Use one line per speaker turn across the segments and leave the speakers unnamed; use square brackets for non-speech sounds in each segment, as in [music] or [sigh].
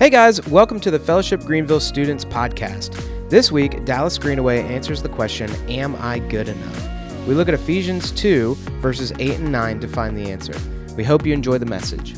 Hey guys, welcome to the Fellowship Greenville Students Podcast. This week, Dallas Greenaway answers the question, Am I good enough? We look at Ephesians 2, verses 8 and 9 to find the answer. We hope you enjoy the message.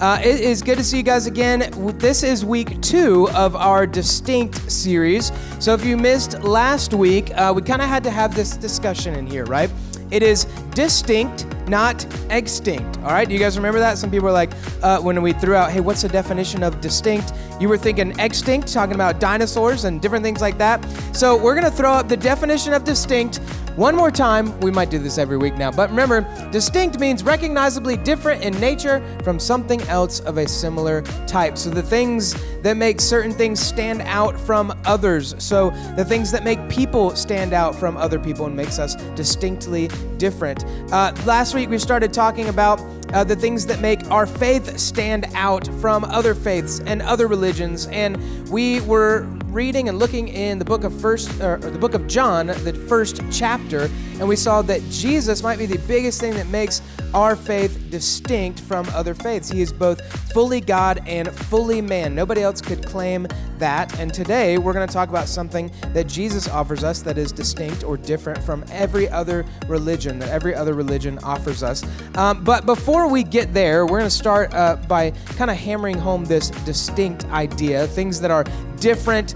Uh, it is good to see you guys again. This is week two of our Distinct series. So, if you missed last week, uh, we kind of had to have this discussion in here, right? It is distinct, not extinct. All right, do you guys remember that? Some people are like, uh, when we threw out, hey, what's the definition of distinct? You were thinking extinct, talking about dinosaurs and different things like that. So we're gonna throw up the definition of distinct one more time, we might do this every week now, but remember, distinct means recognizably different in nature from something else of a similar type. So the things that make certain things stand out from others. So the things that make people stand out from other people and makes us distinctly different. Uh, last week we started talking about uh, the things that make our faith stand out from other faiths and other religions, and we were reading and looking in the book of first or the book of John, the first chapter, and we saw that Jesus might be the biggest thing that makes our faith distinct from other faiths. He is both fully God and fully man. Nobody else could claim that. And today we're going to talk about something that Jesus offers us that is distinct or different from every other religion, that every other religion offers us. Um, but before we get there, we're going to start uh, by kind of hammering home this distinct idea, things that are different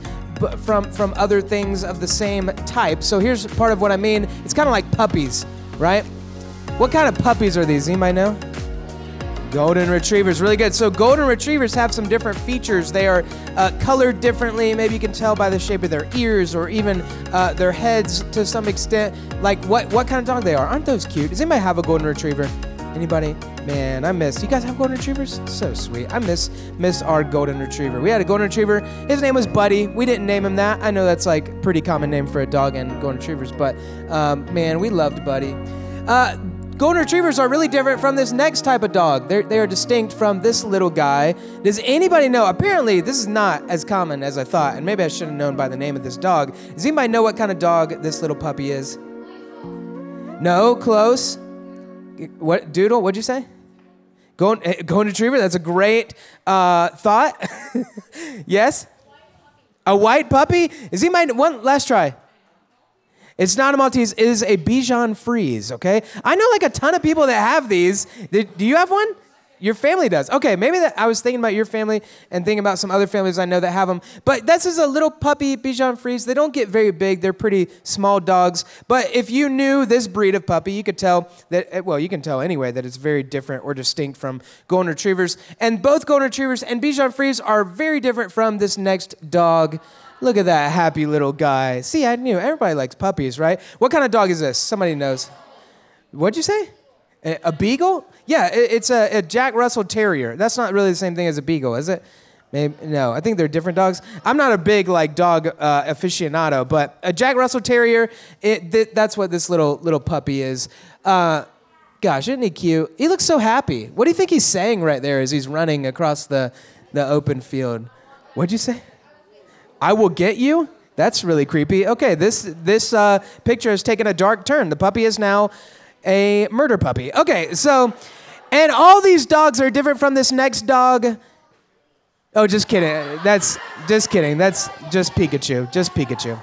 from from other things of the same type. So here's part of what I mean. It's kind of like puppies, right? What kind of puppies are these? Anybody know? Golden retrievers, really good. So golden retrievers have some different features. They are uh, colored differently. Maybe you can tell by the shape of their ears or even uh, their heads to some extent. Like what what kind of dog they are? Aren't those cute? Does anybody have a golden retriever? Anybody? Man, I miss. You guys have golden retrievers? So sweet. I miss miss our golden retriever. We had a golden retriever. His name was Buddy. We didn't name him that. I know that's like pretty common name for a dog and golden retrievers, but um, man, we loved Buddy. Uh, Golden retrievers are really different from this next type of dog. They're, they are distinct from this little guy. Does anybody know? Apparently, this is not as common as I thought, and maybe I should have known by the name of this dog. Does anybody know what kind of dog this little puppy is? No, close. What, Doodle, what'd you say? Golden, eh, golden retriever, that's a great uh, thought. [laughs] yes? A white puppy? Is he my one last try? It's not a Maltese, it is a Bichon Frise, okay? I know like a ton of people that have these. Do you have one? Your family does. Okay, maybe that I was thinking about your family and thinking about some other families I know that have them. But this is a little puppy Bichon Frise. They don't get very big. They're pretty small dogs. But if you knew this breed of puppy, you could tell that eh, well, you can tell anyway that it's very different or distinct from golden retrievers. And both golden retrievers and Bichon Frise are very different from this next dog. Look at that happy little guy. See, I knew everybody likes puppies, right? What kind of dog is this? Somebody knows. What'd you say? A, beagle? Yeah, it's a, a, Jack Russell Terrier. That's not really the same thing as a beagle, is it? Maybe, no, I think they're different dogs. I'm not a big like dog uh, aficionado, but a Jack Russell Terrier, it, th- that's what this little little puppy is. Uh, gosh, isn't he cute? He looks so happy. What do you think he's saying right there as he's running across the, the open field? What'd you say? I will get you? That's really creepy. Okay, this this uh, picture has taken a dark turn. The puppy is now a murder puppy. Okay, so and all these dogs are different from this next dog. Oh, just kidding. That's just kidding. That's just Pikachu. Just Pikachu.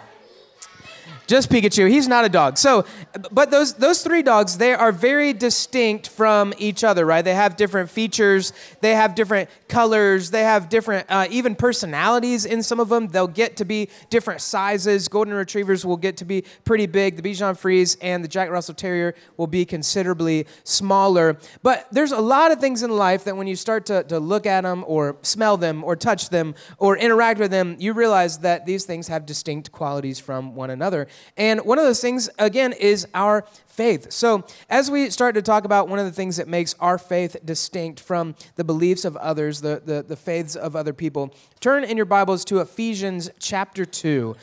Just Pikachu. He's not a dog. So, but those those three dogs, they are very distinct from each other, right? They have different features. They have different colors. They have different uh, even personalities in some of them. They'll get to be different sizes. Golden retrievers will get to be pretty big. The Bichon Frise and the Jack Russell Terrier will be considerably smaller. But there's a lot of things in life that when you start to, to look at them or smell them or touch them or interact with them, you realize that these things have distinct qualities from one another. And one of those things, again, is our faith. So, as we start to talk about one of the things that makes our faith distinct from the beliefs of others, the, the, the faiths of other people, turn in your Bibles to Ephesians chapter 2.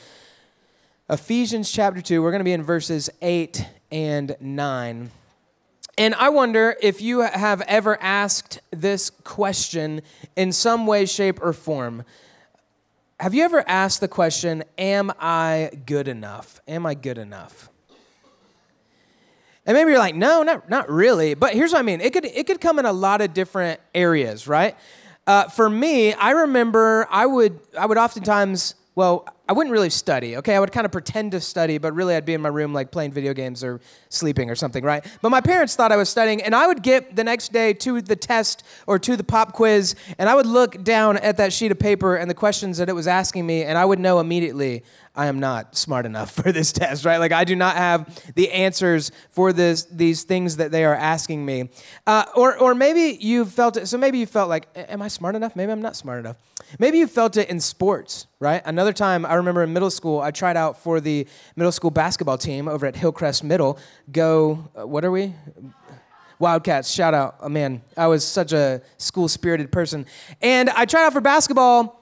Ephesians chapter 2, we're going to be in verses 8 and 9. And I wonder if you have ever asked this question in some way, shape, or form. Have you ever asked the question, Am I good enough? Am I good enough? And maybe you're like, no, not, not really. But here's what I mean. It could, it could come in a lot of different areas, right? Uh, for me, I remember I would I would oftentimes well I wouldn't really study. Okay, I would kind of pretend to study, but really I'd be in my room like playing video games or sleeping or something, right? But my parents thought I was studying, and I would get the next day to the test or to the pop quiz, and I would look down at that sheet of paper and the questions that it was asking me, and I would know immediately I am not smart enough [laughs] for this test, right? Like I do not have the answers for this these things that they are asking me. Uh, or or maybe you felt it. So maybe you felt like, am I smart enough? Maybe I'm not smart enough. Maybe you felt it in sports, right? Another time I remember in middle school, I tried out for the middle school basketball team over at Hillcrest Middle. Go, uh, what are we? Wildcats, shout out. Oh, man, I was such a school spirited person. And I tried out for basketball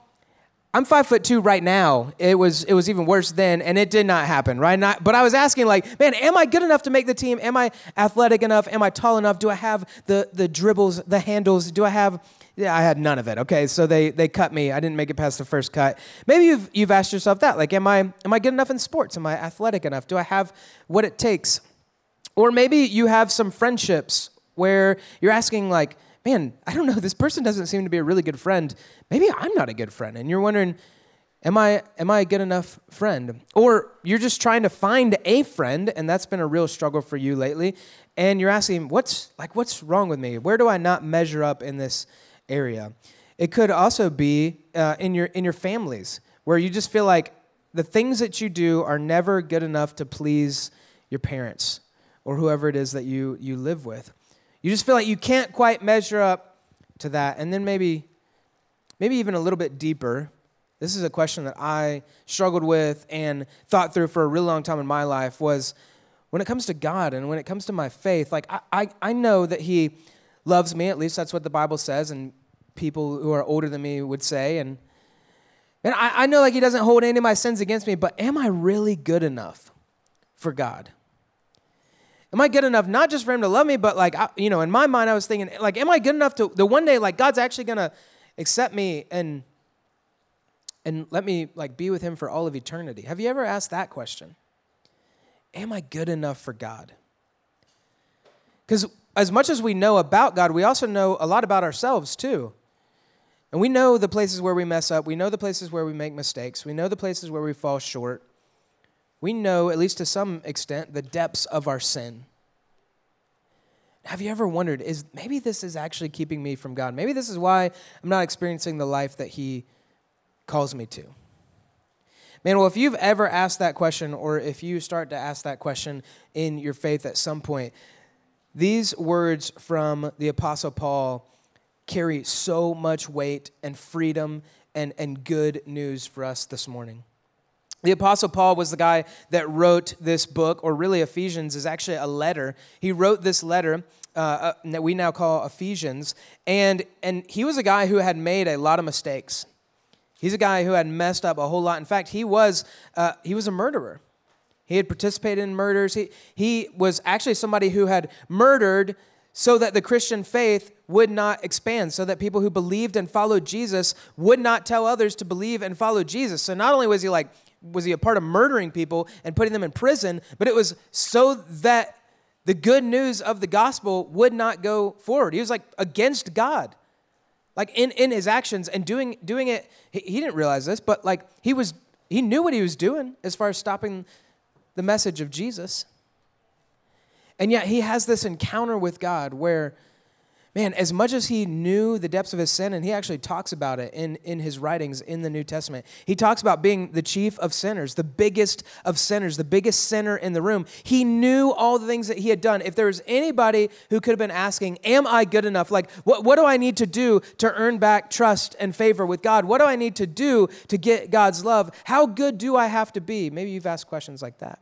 I'm five foot two right now. It was it was even worse then, and it did not happen, right? Not, but I was asking, like, man, am I good enough to make the team? Am I athletic enough? Am I tall enough? Do I have the the dribbles, the handles? Do I have? Yeah, I had none of it. Okay, so they they cut me. I didn't make it past the first cut. Maybe you've you've asked yourself that, like, am I am I good enough in sports? Am I athletic enough? Do I have what it takes? Or maybe you have some friendships where you're asking, like man, I don't know, this person doesn't seem to be a really good friend. Maybe I'm not a good friend. And you're wondering, am I am I a good enough friend? Or you're just trying to find a friend and that's been a real struggle for you lately and you're asking, what's like what's wrong with me? Where do I not measure up in this area? It could also be uh, in your in your families where you just feel like the things that you do are never good enough to please your parents or whoever it is that you you live with. You just feel like you can't quite measure up to that. And then maybe, maybe even a little bit deeper. This is a question that I struggled with and thought through for a really long time in my life was when it comes to God and when it comes to my faith, like I, I, I know that He loves me, at least that's what the Bible says, and people who are older than me would say. And, and I, I know like He doesn't hold any of my sins against me, but am I really good enough for God? Am I good enough not just for him to love me, but like, I, you know, in my mind, I was thinking, like, am I good enough to, the one day, like, God's actually to accept me and, and let me, like, be with him for all of eternity? Have you ever asked that question? Am I good enough for God? Because as much as we know about God, we also know a lot about ourselves too. And we know the places where we mess up. We know the places where we make mistakes. We know the places where we fall short we know, at least to some extent, the depths of our sin. Have you ever wondered, is maybe this is actually keeping me from God? Maybe this is why I'm not experiencing the life that He calls me to. Man, well, if you've ever asked that question, or if you start to ask that question in your faith at some point, these words from the Apostle Paul carry so much weight and freedom and, and good news for us this morning. The Apostle Paul was the guy that wrote this book, or really, Ephesians is actually a letter. He wrote this letter uh, uh, that we now call Ephesians, and, and he was a guy who had made a lot of mistakes. He's a guy who had messed up a whole lot. In fact, he was, uh, he was a murderer. He had participated in murders. He, he was actually somebody who had murdered so that the Christian faith would not expand, so that people who believed and followed Jesus would not tell others to believe and follow Jesus. So not only was he like was he a part of murdering people and putting them in prison, but it was so that the good news of the gospel would not go forward. He was like against God. Like in, in his actions and doing doing it, he, he didn't realize this, but like he was he knew what he was doing as far as stopping the message of Jesus. And yet he has this encounter with God where man, as much as he knew the depths of his sin, and he actually talks about it in, in his writings in the New Testament, he talks about being the chief of sinners, the biggest of sinners, the biggest sinner in the room. He knew all the things that he had done. If there was anybody who could have been asking, Am I good enough? Like, what, what do I need to do to earn back trust and favor with God? What do I need to do to get God's love? How good do I have to be? Maybe you've asked questions like that.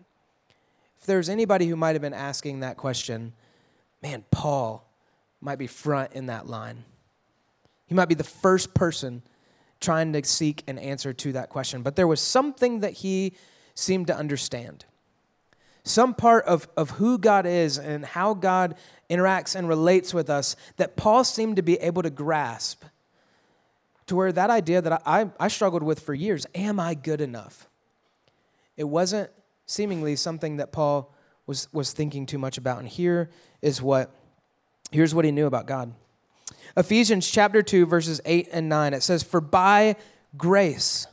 If there's anybody who might have been asking that question, man, Paul might be front in that line. He might be the first person trying to seek an answer to that question. But there was something that he seemed to understand. Some part of, of who God is and how God interacts and relates with us that Paul seemed to be able to grasp to where that idea that I, I struggled with for years am I good enough? It wasn't seemingly something that Paul was, was thinking too much about. And here is what Here's what he knew about God Ephesians chapter 2, verses 8 and 9. It says, For by grace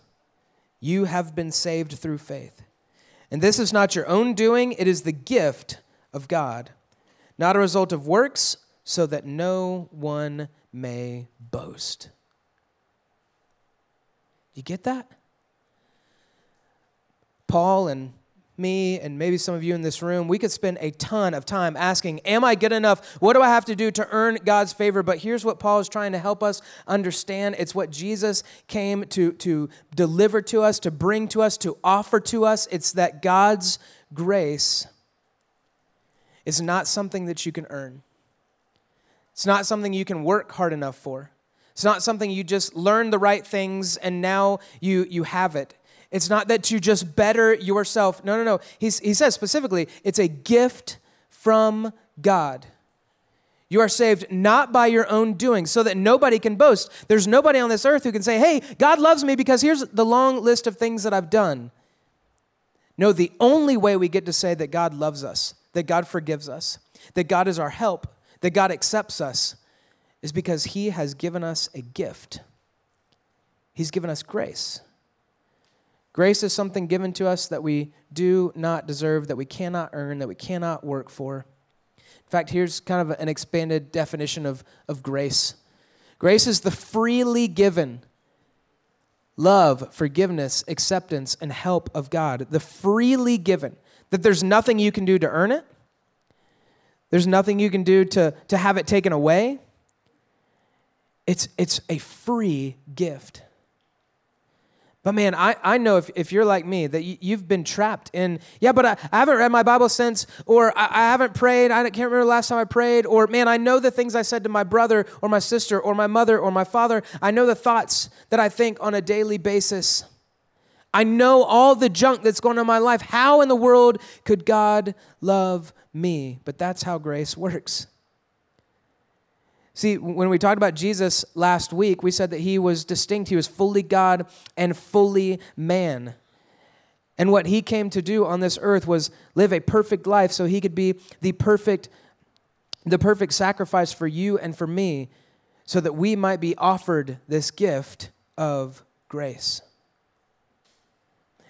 you have been saved through faith. And this is not your own doing, it is the gift of God, not a result of works, so that no one may boast. You get that? Paul and me and maybe some of you in this room, we could spend a ton of time asking, Am I good enough? What do I have to do to earn God's favor? But here's what Paul is trying to help us understand it's what Jesus came to, to deliver to us, to bring to us, to offer to us. It's that God's grace is not something that you can earn, it's not something you can work hard enough for. It's not something you just learn the right things and now you, you have it. It's not that you just better yourself. No, no, no. He's, he says specifically, it's a gift from God. You are saved not by your own doing, so that nobody can boast. There's nobody on this earth who can say, hey, God loves me because here's the long list of things that I've done. No, the only way we get to say that God loves us, that God forgives us, that God is our help, that God accepts us, is because He has given us a gift. He's given us grace. Grace is something given to us that we do not deserve, that we cannot earn, that we cannot work for. In fact, here's kind of an expanded definition of, of grace grace is the freely given love, forgiveness, acceptance, and help of God. The freely given, that there's nothing you can do to earn it, there's nothing you can do to, to have it taken away. It's, it's a free gift. But man, I, I know if, if you're like me, that you, have been trapped in, yeah, but I, I, haven't read my Bible since, or I, I haven't prayed, I can't remember the last time I prayed, or man, I know the things I said to my brother, or my sister, or my mother, or my father. I know the thoughts that I think on a daily basis. I know all the junk that's going on in my life. How in the world could God love me? But that's how grace [laughs] works. See, when we talked about Jesus last week, we said that he was distinct. He was fully God and fully man. And what he came to do on this earth was live a perfect life so he could be the perfect the perfect sacrifice for you and for me so that we might be offered this gift of grace.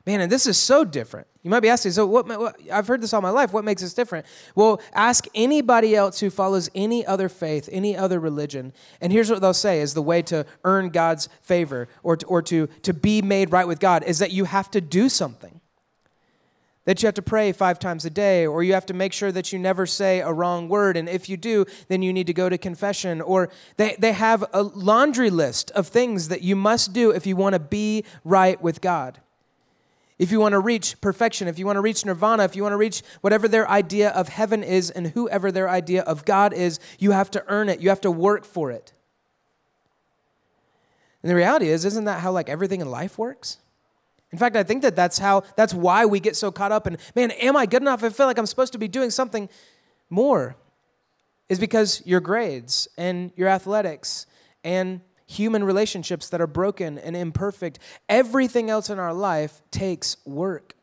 Man, and this is so different. You might be asking, so what, what, I've heard this all my life. What makes this different? Well, ask anybody else who follows any other faith, any other religion, and here's what they'll say is the way to earn God's favor or to, or to, to be made right with God is that you have to do something. That you have to pray five times a day, or you have to make sure that you never say a wrong word. And if you do, then you need to go to confession. Or they, they have a laundry list of things that you must do if you want to be right with God. If you want to reach perfection, if you want to reach nirvana, if you want to reach whatever their idea of heaven is and whoever their idea of God is, you have to earn it. You have to work for it. And the reality is, isn't that how like everything in life works? In fact, I think that that's how that's why we get so caught up in, man, am I good enough? I feel like I'm supposed to be doing something more. Is because your grades and your athletics and human relationships that are broken and imperfect. Everything else in our life takes work.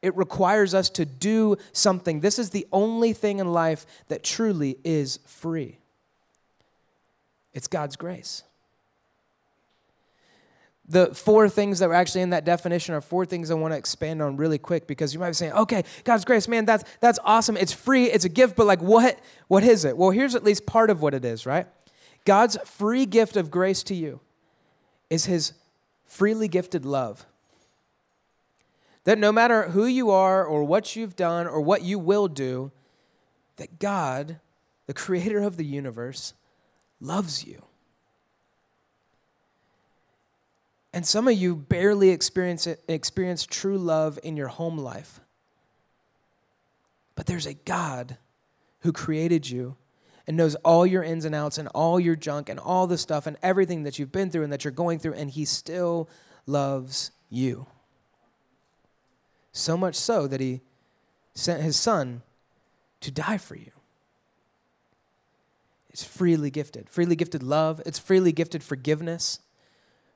It requires us to do something. This is the only thing in life that truly is free. It's God's grace. The four things that were actually in that definition are four things I want to expand on really quick because you might be saying, okay, God's grace, man, that's, that's awesome. It's free, it's a gift, but like what, what is it? Well, here's at least part of what it is, right? God's free gift of grace to you is his freely gifted love. That no matter who you are or what you've done or what you will do, that God, the creator of the universe, loves you. And some of you barely experience, it, experience true love in your home life. But there's a God who created you and knows all your ins and outs and all your junk and all the stuff and everything that you've been through and that you're going through, and He still loves you. So much so that He sent His Son to die for you. It's freely gifted. Freely gifted love, it's freely gifted forgiveness.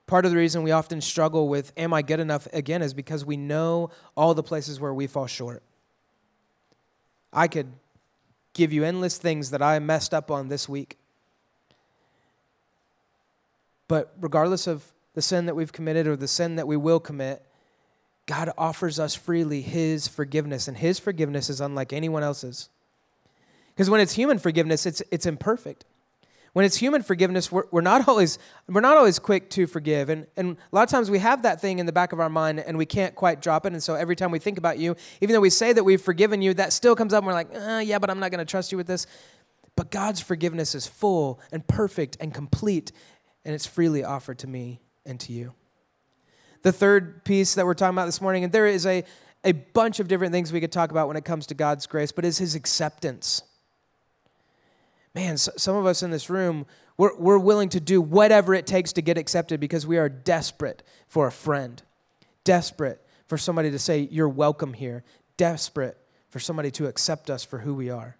Part of the reason we often struggle with, am I good enough again, is because we know all the places where we fall short. I could give you endless things that I messed up on this week. But regardless of the sin that we've committed or the sin that we will commit, God offers us freely His forgiveness, and His forgiveness is unlike anyone else's. Because when it's human forgiveness, it's, it's imperfect. When it's human forgiveness, we're, we're, not always, we're not always quick to forgive. And, and a lot of times we have that thing in the back of our mind and we can't quite drop it. And so every time we think about you, even though we say that we've forgiven you, that still comes up and we're like, uh, yeah, but I'm not going to trust you with this. But God's forgiveness is full and perfect and complete, and it's freely offered to me and to you. The third piece that we're talking about this morning, and there is a, a bunch of different things we could talk about when it comes to God's grace, but is his acceptance. Man, so, some of us in this room, we're, we're willing to do whatever it takes to get accepted because we are desperate for a friend, desperate for somebody to say, You're welcome here, desperate for somebody to accept us for who we are.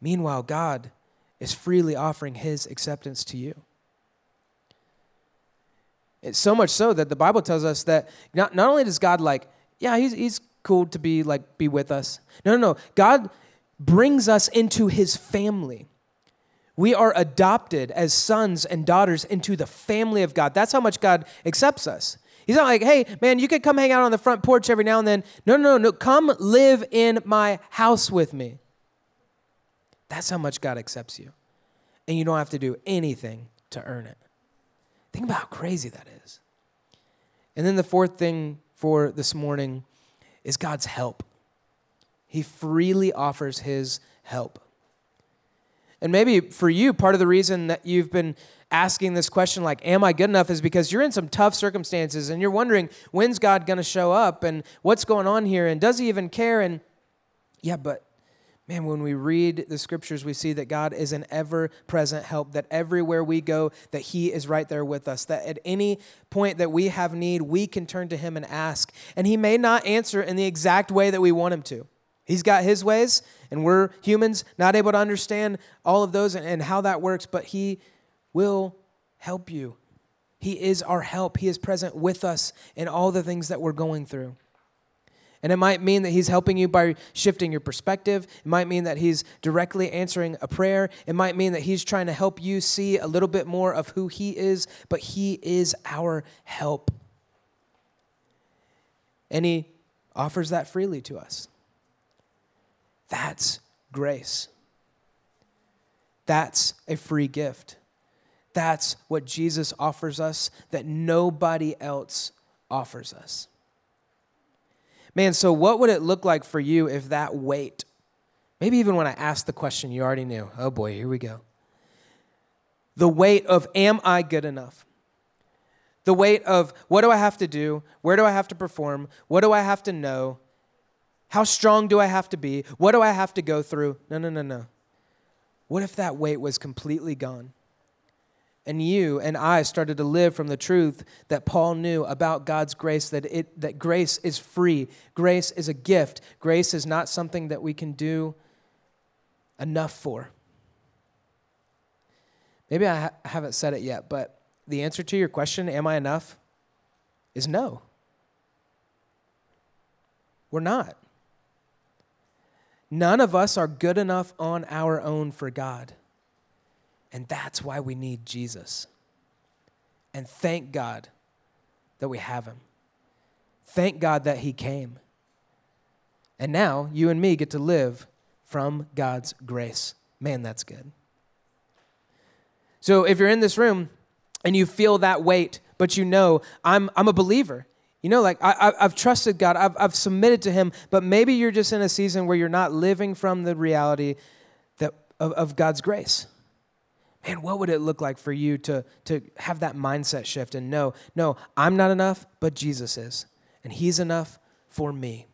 Meanwhile, God is freely offering his acceptance to you. It's so much so that the Bible tells us that not, not only does God like, yeah, he's, he's cool to be like be with us. No, no, no. God brings us into his family. We are adopted as sons and daughters into the family of God. That's how much God accepts us. He's not like, hey, man, you could come hang out on the front porch every now and then. No, no, no, no. Come live in my house with me. That's how much God accepts you. And you don't have to do anything to earn it. Think about how crazy that is. And then the fourth thing for this morning is God's help. He freely offers his help. And maybe for you, part of the reason that you've been asking this question, like, am I good enough, is because you're in some tough circumstances and you're wondering, when's God going to show up and what's going on here and does he even care? And yeah, but man, when we read the scriptures, we see that God is an ever present help, that everywhere we go, that He is right there with us, that at any point that we have need, we can turn to Him and ask. And He may not answer in the exact way that we want Him to. He's got His ways, and we're humans not able to understand all of those and, and how that works, but He will help you. He is our help. He is present with us in all the things that we're going through. And it might mean that he's helping you by shifting your perspective. It might mean that he's directly answering a prayer. It might mean that he's trying to help you see a little bit more of who he is, but he is our help. And he offers that freely to us. That's grace. That's a free gift. That's what Jesus offers us that nobody else offers us. Man, so what would it look like for you if that weight, maybe even when I asked the question, you already knew? Oh boy, here we go. The weight of, am I good enough? The weight of, what do I have to do? Where do I have to perform? What do I have to know? How strong do I have to be? What do I have to go through? No, no, no, no. What if that weight was completely gone? and you and I started to live from the truth that Paul knew about God's grace that it that grace is free. Grace is a gift. Grace is not something that we can do enough for. Maybe I ha- haven't said it yet, but the answer to your question, am I enough? is no. We're not. None of us are good enough on our own for God. And that's why we need Jesus. And thank God that we have him. Thank God that he came. And now you and me get to live from God's grace. Man, that's good. So if you're in this room and you feel that weight, but you know, I'm, I'm a believer. You know, like I, have trusted God, I've, I've submitted to Him, but maybe you're just in a season where you're not living from the reality that, of, of God's grace man, what would it look like for you to, to have that mindset shift and know, no, I'm not enough, but Jesus is. And He's enough for me.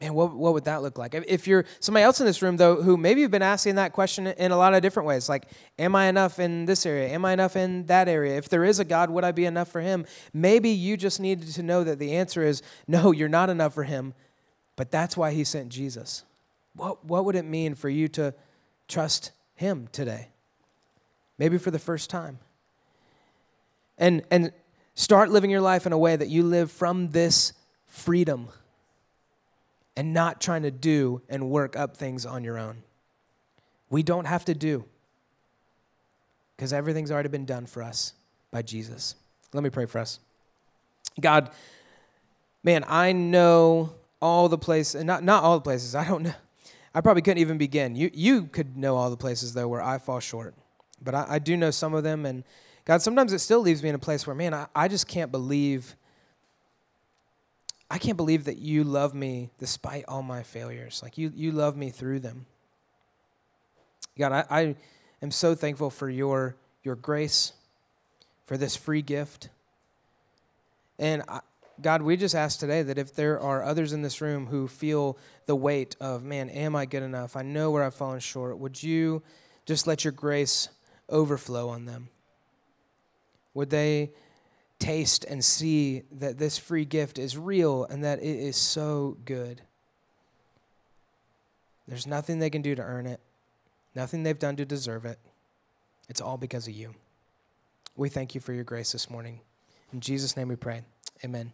Man, what, what would that look like? If you're somebody else in this room, though, who maybe you've been asking that question in a lot of different ways, like, am I enough in this area? Am I enough in that area? If there is a God, would I be enough for Him? Maybe you just needed to know that the answer is [laughs] no, you're not enough for Him, but that's why He sent Jesus. What, what would it mean for you to trust Him today? maybe for the first time. And, and start living your life in a way that you live from this freedom and not trying to do and work up things on your own. We don't have to do. because everything's already been done for us by Jesus. Let me pray for us. God, man, I know all the places, not, not all the places, I don't know. I probably couldn't even begin. You, you could know all the places, though, where I fall short. But I, I do know some of them. And God, sometimes it still leaves me in a place where, man, I, I just can't believe I can't believe that you love me despite all my failures. Like you, you love me through them. God, I, I am so thankful for your, your grace, for this free gift. And I, God, we just ask today that if there are others in this room who feel the weight of, man, am I good enough? I know where I've fallen short. Would you just let your grace overflow on them? Would they taste and see that this free gift is real and that it is so good. There's nothing they can do to earn it, nothing they've done to deserve it. It's all because of you. We thank you for your grace this morning. In Jesus' name we pray. Amen.